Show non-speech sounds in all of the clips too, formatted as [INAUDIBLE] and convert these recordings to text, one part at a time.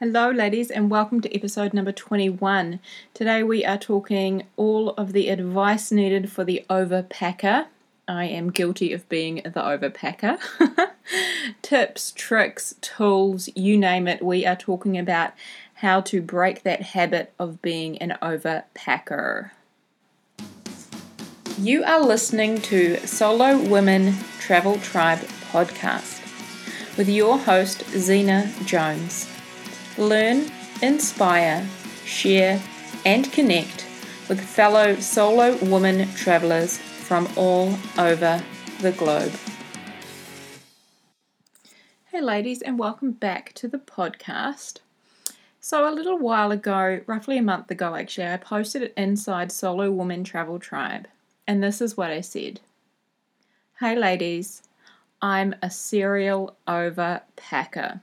Hello, ladies, and welcome to episode number 21. Today we are talking all of the advice needed for the overpacker. I am guilty of being the overpacker. [LAUGHS] Tips, tricks, tools, you name it. We are talking about how to break that habit of being an overpacker. You are listening to Solo Women Travel Tribe podcast with your host, Xena Jones. Learn, inspire, share, and connect with fellow solo woman travelers from all over the globe. Hey, ladies, and welcome back to the podcast. So, a little while ago, roughly a month ago actually, I posted it inside Solo Woman Travel Tribe, and this is what I said Hey, ladies, I'm a serial overpacker.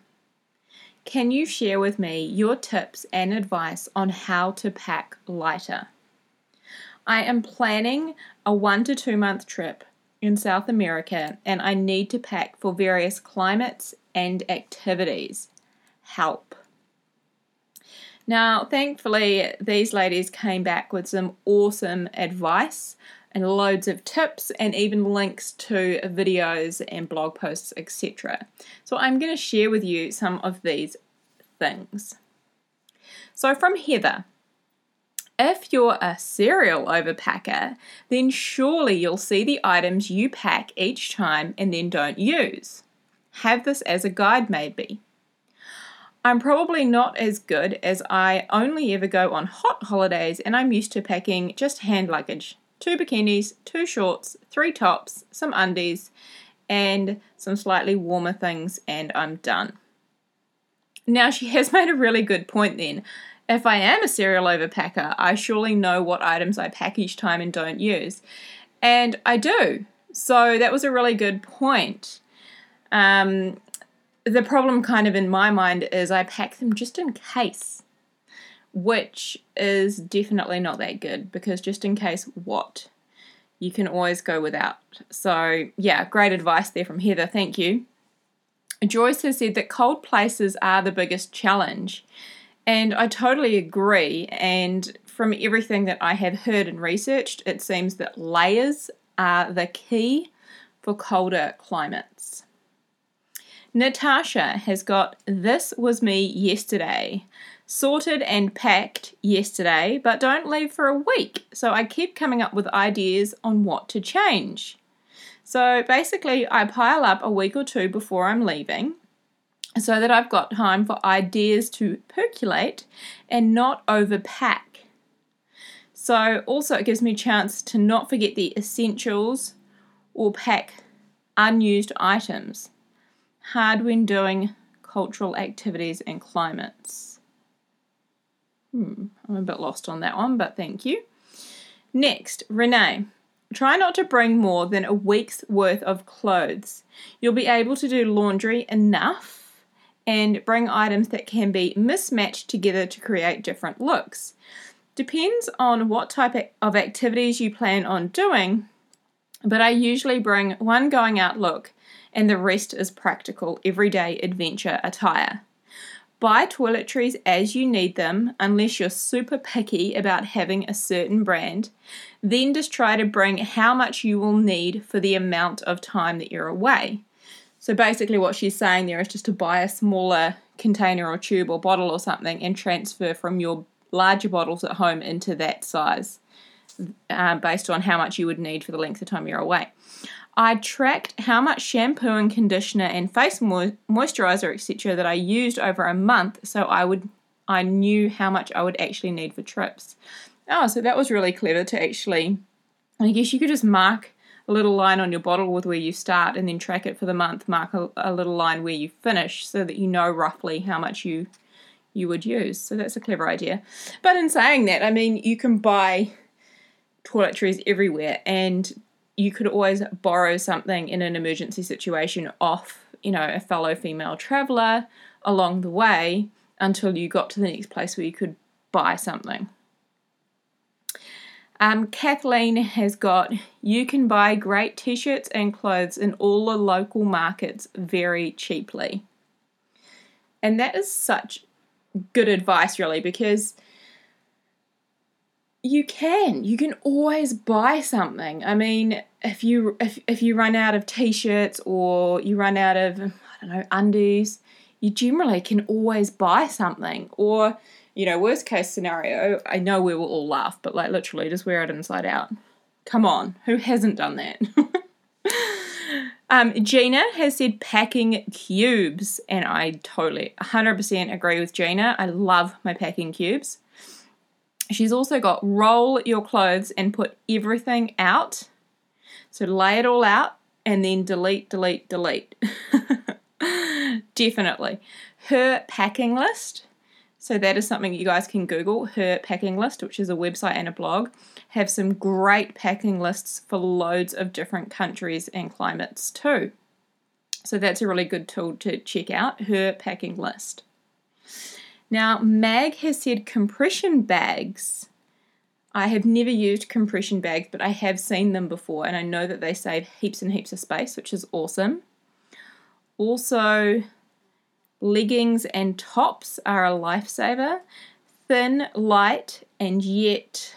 Can you share with me your tips and advice on how to pack lighter? I am planning a one to two month trip in South America and I need to pack for various climates and activities. Help. Now, thankfully, these ladies came back with some awesome advice and loads of tips and even links to videos and blog posts, etc. So I'm going to share with you some of these things. So from Heather, if you're a serial overpacker, then surely you'll see the items you pack each time and then don't use. Have this as a guide, maybe. I'm probably not as good as I only ever go on hot holidays and I'm used to packing just hand luggage two bikinis, two shorts, three tops, some undies, and some slightly warmer things, and I'm done. Now, she has [LAUGHS] made a really good point then. If I am a serial overpacker, I surely know what items I pack each time and don't use. And I do. So that was a really good point. Um, the problem, kind of in my mind, is I pack them just in case which is definitely not that good because just in case what you can always go without. So, yeah, great advice there from Heather. Thank you. Joyce has said that cold places are the biggest challenge. And I totally agree. And from everything that I have heard and researched, it seems that layers are the key for colder climates. Natasha has got This Was Me Yesterday sorted and packed yesterday, but don't leave for a week. So I keep coming up with ideas on what to change. So basically, I pile up a week or two before I'm leaving so that I've got time for ideas to percolate and not overpack. So, also, it gives me a chance to not forget the essentials or pack unused items. Hard when doing cultural activities and climates. Hmm, I'm a bit lost on that one, but thank you. Next, Renee. Try not to bring more than a week's worth of clothes. You'll be able to do laundry enough and bring items that can be mismatched together to create different looks. Depends on what type of activities you plan on doing, but I usually bring one going out look and the rest is practical everyday adventure attire. Buy toiletries as you need them, unless you're super picky about having a certain brand. Then just try to bring how much you will need for the amount of time that you're away. So basically, what she's saying there is just to buy a smaller container or tube or bottle or something and transfer from your larger bottles at home into that size uh, based on how much you would need for the length of time you're away. I tracked how much shampoo and conditioner and face mo- moisturizer etc that I used over a month so I would I knew how much I would actually need for trips. Oh, so that was really clever to actually I guess you could just mark a little line on your bottle with where you start and then track it for the month, mark a, a little line where you finish so that you know roughly how much you you would use. So that's a clever idea. But in saying that, I mean you can buy toiletries everywhere and you could always borrow something in an emergency situation off, you know, a fellow female traveler along the way until you got to the next place where you could buy something. Um, Kathleen has got you can buy great t shirts and clothes in all the local markets very cheaply. And that is such good advice, really, because you can you can always buy something i mean if you if, if you run out of t-shirts or you run out of i don't know undies you generally can always buy something or you know worst case scenario i know we will all laugh but like literally just wear it inside out come on who hasn't done that [LAUGHS] um, Gina has said packing cubes, and I totally 100% agree with Gina. I love my packing cubes. She's also got roll your clothes and put everything out. So lay it all out and then delete, delete, delete. [LAUGHS] Definitely. Her packing list. So that is something you guys can Google. Her packing list, which is a website and a blog, have some great packing lists for loads of different countries and climates too. So that's a really good tool to check out. Her packing list. Now, Mag has said compression bags. I have never used compression bags, but I have seen them before, and I know that they save heaps and heaps of space, which is awesome. Also, leggings and tops are a lifesaver. Thin, light, and yet.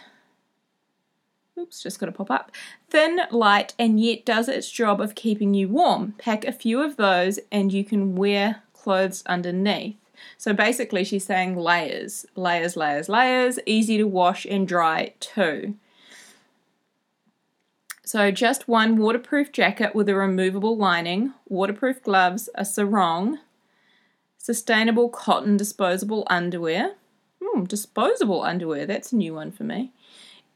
Oops, just got to pop up. Thin, light, and yet does its job of keeping you warm. Pack a few of those, and you can wear clothes underneath. So basically, she's saying layers, layers, layers, layers, easy to wash and dry too. So just one waterproof jacket with a removable lining, waterproof gloves, a sarong, sustainable cotton disposable underwear. Hmm, disposable underwear, that's a new one for me.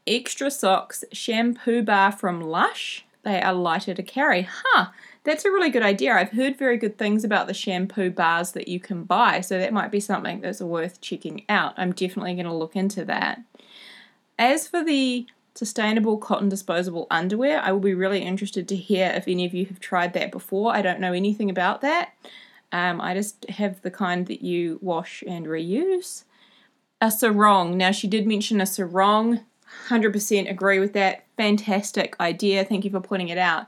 Extra socks, shampoo bar from Lush. They are lighter to carry. Huh, that's a really good idea. I've heard very good things about the shampoo bars that you can buy, so that might be something that's worth checking out. I'm definitely going to look into that. As for the sustainable cotton disposable underwear, I will be really interested to hear if any of you have tried that before. I don't know anything about that. Um, I just have the kind that you wash and reuse. A sarong. Now, she did mention a sarong. 100% agree with that. Fantastic idea. Thank you for pointing it out.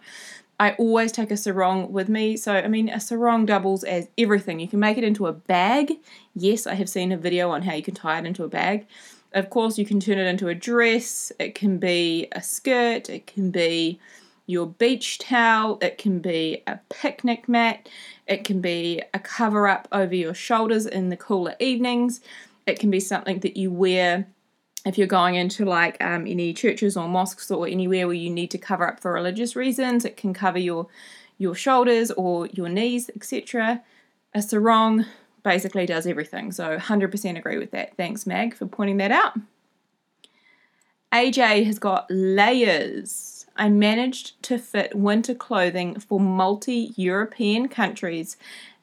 I always take a sarong with me. So, I mean, a sarong doubles as everything. You can make it into a bag. Yes, I have seen a video on how you can tie it into a bag. Of course, you can turn it into a dress. It can be a skirt. It can be your beach towel. It can be a picnic mat. It can be a cover up over your shoulders in the cooler evenings. It can be something that you wear if you're going into like um, any churches or mosques or anywhere where you need to cover up for religious reasons, it can cover your your shoulders or your knees, etc. A sarong basically does everything. So 100% agree with that. Thanks, Mag, for pointing that out. AJ has got layers. I managed to fit winter clothing for multi European countries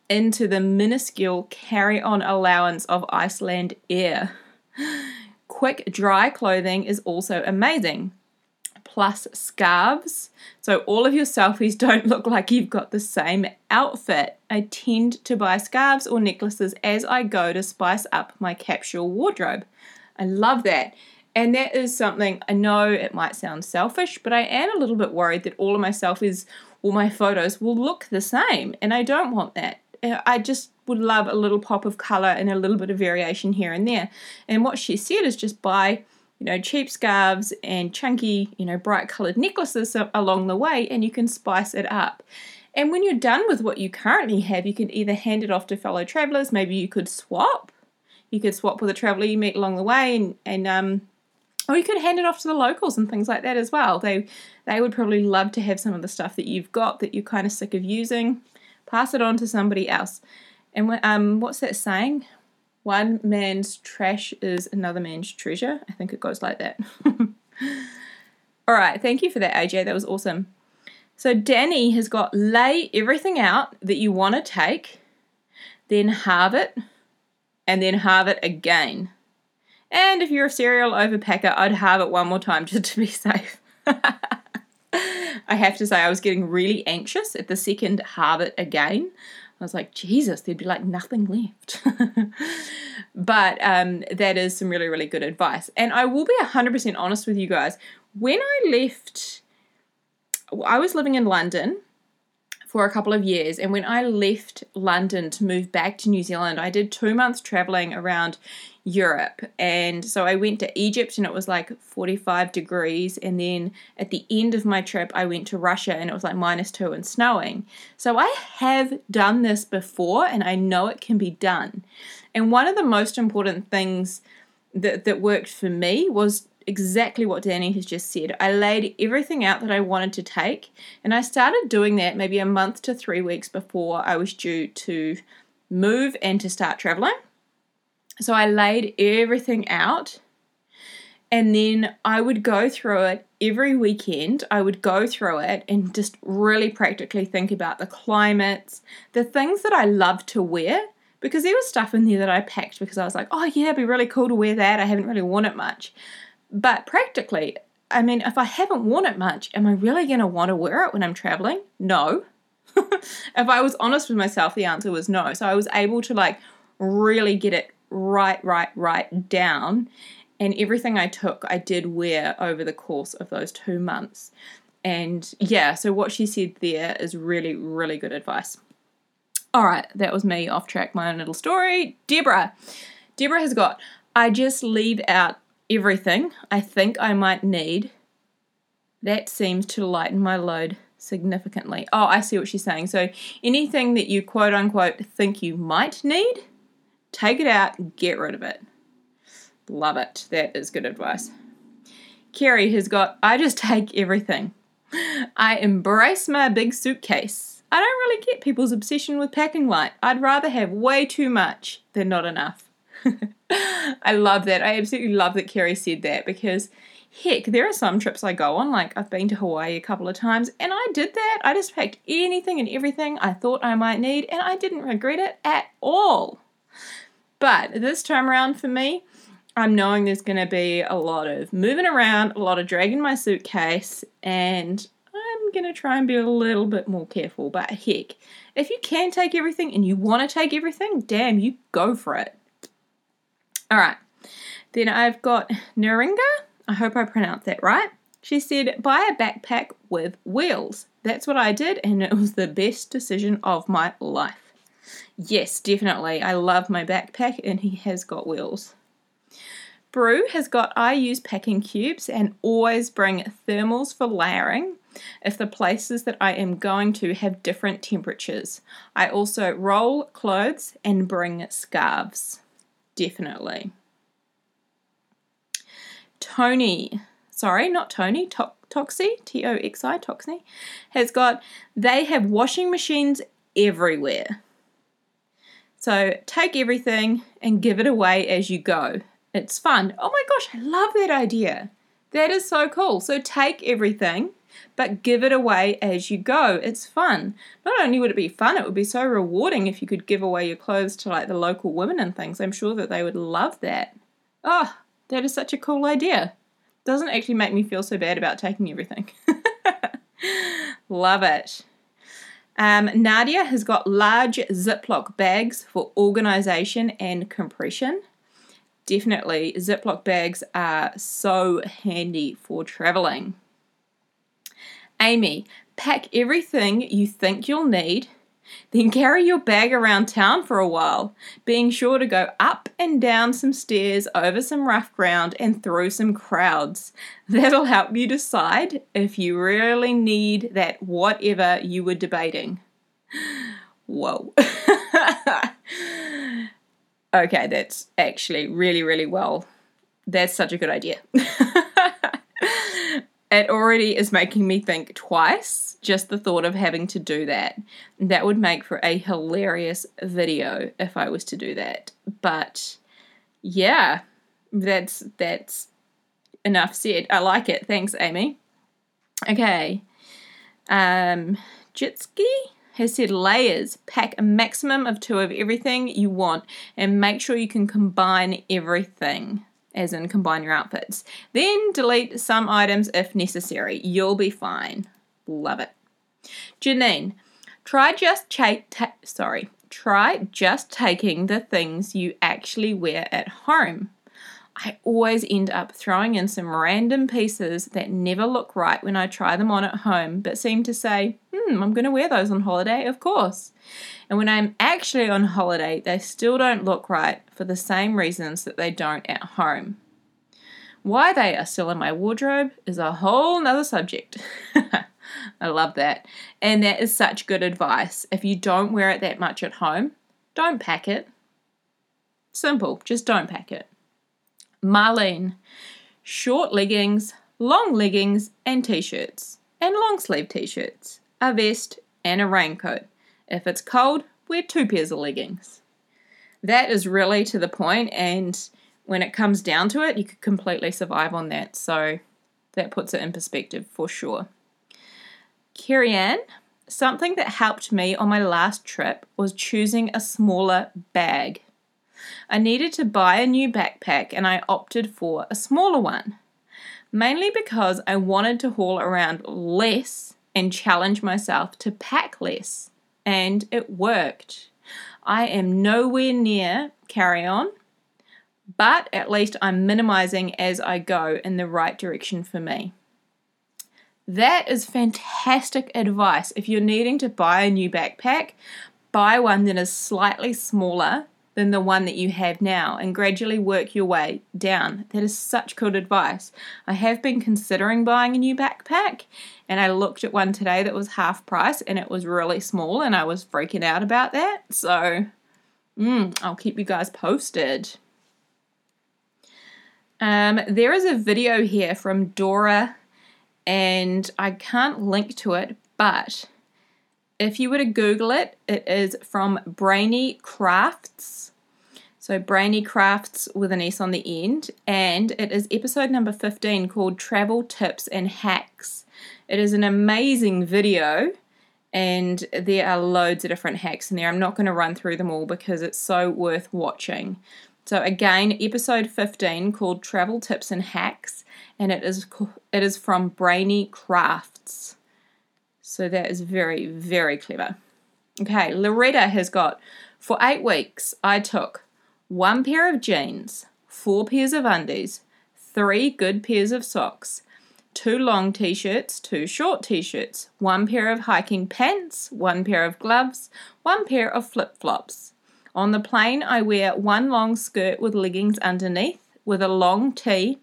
into the minuscule carry on allowance of Iceland Air quick dry clothing is also amazing. Plus scarves. So all of your selfies [LAUGHS] don't look like you've got the same outfit. I tend to buy scarves or necklaces as I go to spice up my capsule wardrobe. I love that. And that is something I know it might sound selfish, but I am a little bit worried that all of my selfies or my photos will look the same, and I don't want that. I just would love a little pop of color and a little bit of variation here and there. And what she said is just buy, you know, cheap scarves and chunky, you know, bright colored necklaces along the way, and you can spice it up. And when you're done with what you currently have, you can either hand it off to fellow travelers. Maybe you could swap. You could swap with a traveler you meet along the way, and and um, or you could hand it off to the locals and things like that as well. They they would probably love to have some of the stuff that you've got that you're kind of sick of using pass it on to somebody else. And um, what's that saying? One man's trash is another man's treasure. I think it goes like that. [LAUGHS] All right, thank you for that, AJ. That was awesome. So Danny has got lay everything out that you want to take, then halve it, and then halve it again. And if you're a serial overpacker, I'd halve it one more time [LAUGHS] just to be safe. [LAUGHS] I have to say, I was getting really anxious at the second halve again. I was like, Jesus, there'd be like nothing left. [LAUGHS] but um, that is some really, really good advice. And I will be 100% honest with you guys. When I left, I was living in London for a couple of years. And when I left London to move back to New Zealand, I did two months traveling around Europe. And so I went to Egypt and it was like 45 degrees. And then at the end of my trip, I went to Russia and it was like minus two and snowing. So I have done this before and I know it can be done. And one of the most important things that, that worked for me was exactly what Danny has just said. I laid everything out that I wanted to take, and I started doing that maybe a month to three weeks before I was due to move and to start traveling. So I laid everything out, and then I would go through it every weekend. I would go through it and just really practically think about the climates, the things that I love to wear. Because there was stuff in there that I packed because I was like, oh yeah, it'd be really cool to wear that. I haven't really worn it much. But practically, I mean, if I haven't worn it much, am I really going to want to wear it when I'm traveling? No. [LAUGHS] if I was honest with myself, the answer was no. So I was able to like really get it right, right, right down. And everything I took, I did wear over the course of those two months. And yeah, so what she said there is really, really good advice. All right, that was me off track, my own little story. Deborah. Deborah has got, I just leave out everything I think I might need, that seems to lighten my load significantly. Oh, I see what she's saying. So anything that you quote unquote think you might need, take it out, get rid of it. Love it. That is good advice. Kerry has got, I just take everything. I embrace my big suitcase. I don't really get people's obsession with packing light. I'd rather have way too much than not enough. [LAUGHS] I love that. I absolutely love that Kerry said that because heck, there are some trips I go on, like I've been to Hawaii a couple of times, and I did that. I just packed anything and everything I thought I might need, and I didn't regret it at all. But this time around for me, I'm knowing there's going to be a lot of moving around, a lot of dragging my suitcase, and I'm going to try and be a little bit more careful. But heck, if you can take everything and you want to take everything, damn, you go for it. All right. Then I've got Naringa. I hope I pronounced that right. She said, buy a backpack with wheels. That's what I did, and it was the best decision of my life. Yes, definitely. I love my backpack, and he has got wheels. Brew has got I use packing cubes and always bring thermals for layering if the places that I am going to have different temperatures. I also roll clothes and bring scarves definitely. Tony, sorry, not Tony, to- Toxie, T O X I, Toxie, has got, they have washing machines everywhere. So take everything and give it away as you go. It's fun. Oh my gosh, I love that idea. That is so cool. So take everything but give it away as you go. It's fun. Not only would it be fun, it would be so rewarding if you could give away your clothes to like the local women and things. I'm sure that they would love that. Oh, that is such a cool idea. Doesn't actually make me feel so bad about taking everything. [LAUGHS] love it. Um, Nadia has got large Ziploc bags for organization and compression. Definitely, Ziploc bags are so handy for traveling. Amy, pack everything you think you'll need, then carry your bag around town for a while, being sure to go up and down some stairs, over some rough ground, and through some crowds. That'll help you decide if you really need that whatever you were debating. Whoa. [LAUGHS] okay, that's actually really, really well. That's such a good idea. [LAUGHS] it already is making me think twice just the thought of having to do that. That would make for a hilarious video if i was to do that. But yeah that's that's enough said. I like it. Thanks amy. Okay. Um jitski has said layers. Pack a maximum of two of everything you want and make sure you can combine everything as in combine your outfits. Then delete some items if necessary. You'll be fine. Love it. Janine, try just cha- ta- sorry, try just taking the things you actually wear at home. I always end up throwing in some random pieces that never look right when I try them on at home, but seem to say, hmm, I'm going to wear those on holiday, of course. And when I'm actually on holiday, they still don't look right for the same reasons that they don't at home. Why they are still in my wardrobe is a whole nother subject. [LAUGHS] I love that. And that is such good advice. If you don't wear it that much at home, don't pack it. Simple, just don't pack it. Marlene, short leggings, long leggings, and t shirts, and long sleeve t shirts, a vest, and a raincoat. If it's cold, wear two pairs of leggings. That is really to the point, and when it comes down to it, you could completely survive on that. So that puts it in perspective for sure. Carrie Ann, something that helped me on my last trip was choosing a smaller bag. I needed to buy a new backpack and I opted for a smaller one, mainly because I wanted to haul around less and challenge myself to pack less, and it worked. I am nowhere near carry on, but at least I'm minimizing as I go in the right direction for me. That is fantastic advice. If you're needing to buy a new backpack, buy one that is slightly smaller than the one that you have now and gradually work your way down. That is such good advice. I have been considering buying a new backpack and I looked at one today that was half price and it was really small and I was freaking out about that. So, mm, I'll keep you guys posted. Um, there is a video here from Dora and I can't link to it, but if you were to Google it, it is from Brainy Crafts. So, Brainy Crafts with an S on the end, and it is episode number 15 called Travel Tips and Hacks. It is an amazing video, and there are loads of different hacks in there. I'm not going to run through them all because it's so worth watching. So, again, episode 15 called Travel Tips and Hacks, and it is, it is from Brainy Crafts. So that is very, very clever. Okay, Loretta has got for eight weeks, I took one pair of jeans, four pairs of undies, three good pairs of socks, two long t shirts, two short t shirts, one pair of hiking pants, one pair of gloves, one pair of flip flops. On the plane, I wear one long skirt with leggings underneath, with a long tee,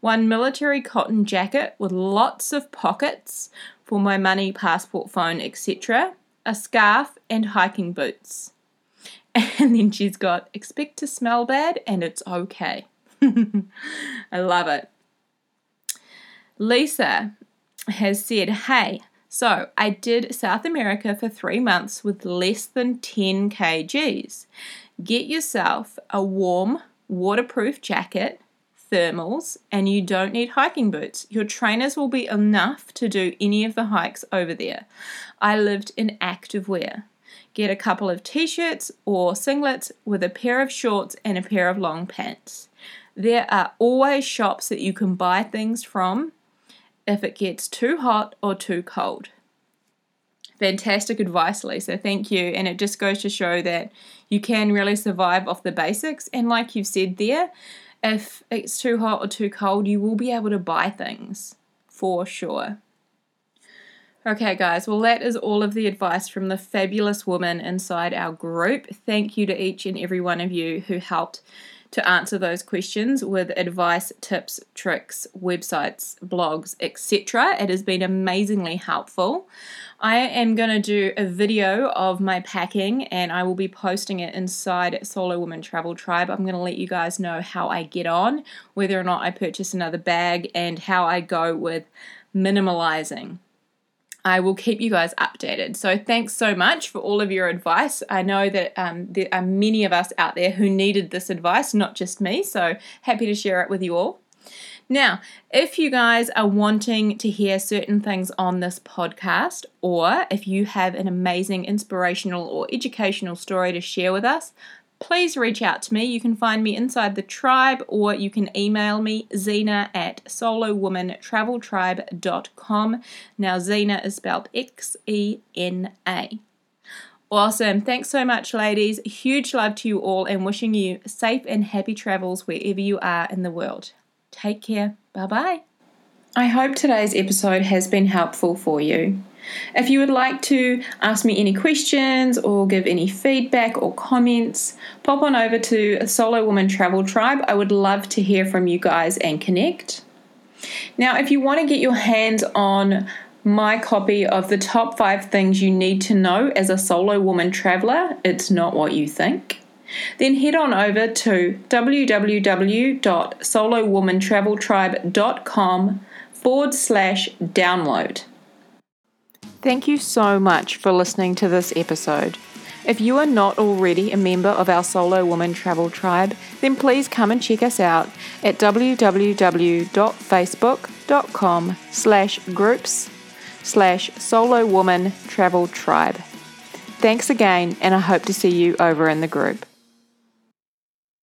one military cotton jacket with lots of pockets, for my money, passport, phone, etc., a scarf, and hiking boots. [LAUGHS] And then she's got expect to smell bad and it's okay. [LAUGHS] I love it. Lisa has said, Hey, so I did South America for three months with less than 10 kgs. Get yourself a warm, waterproof jacket, thermals and you don't need hiking boots. Your trainers will be enough to do any of the hikes over there. I lived in active wear. Get a couple of t shirts or singlets with a pair of shorts and a pair of long pants. There are always shops that you can buy things from if it gets too hot or too cold. Fantastic advice, Lisa. Thank you. And it just goes to show that you can really survive off the basics. And like you've said there, if it's too hot or too cold, you will be able to buy things for sure. Okay, guys, well, that is all of the advice from the fabulous woman inside our group. Thank you to each and every one of you who helped to answer those questions with advice, tips, tricks, websites, blogs, etc. It has been amazingly helpful. I am going to do a video of my packing and I will be posting it inside Solo Woman Travel Tribe. I'm going to let you guys know how I get on, whether or not I purchase another bag, and how I go with minimalizing. I will keep you guys updated. So, thanks so much for all of your advice. I know that um, there are many of us out there who needed this advice, not just me. So, happy to share it with you all. Now, if you guys are wanting to hear certain things on this podcast, or if you have an amazing inspirational or educational story to share with us, please reach out to me. You can find me inside the tribe or you can email me, Xena at solowomantraveltribe.com. Now, Xena is spelled X E N A. Awesome. Thanks so much, ladies. Huge love to you all and wishing you safe and happy travels wherever you are in the world. Take care. Bye bye. I hope today's episode has been helpful for you. If you would like to ask me any questions or give any feedback or comments, pop on over to Solo Woman Travel Tribe. I would love to hear from you guys and connect. Now, if you want to get your hands on my copy of the top five things you need to know as a solo woman traveler, it's not what you think, then head on over to www.solowomantraveltribe.com forward slash download. Thank you so much for listening to this episode. If you are not already a member of our Solo Woman Travel Tribe, then please come and check us out at www.facebook.com slash groups slash solo woman travel tribe. Thanks again, and I hope to see you over in the group.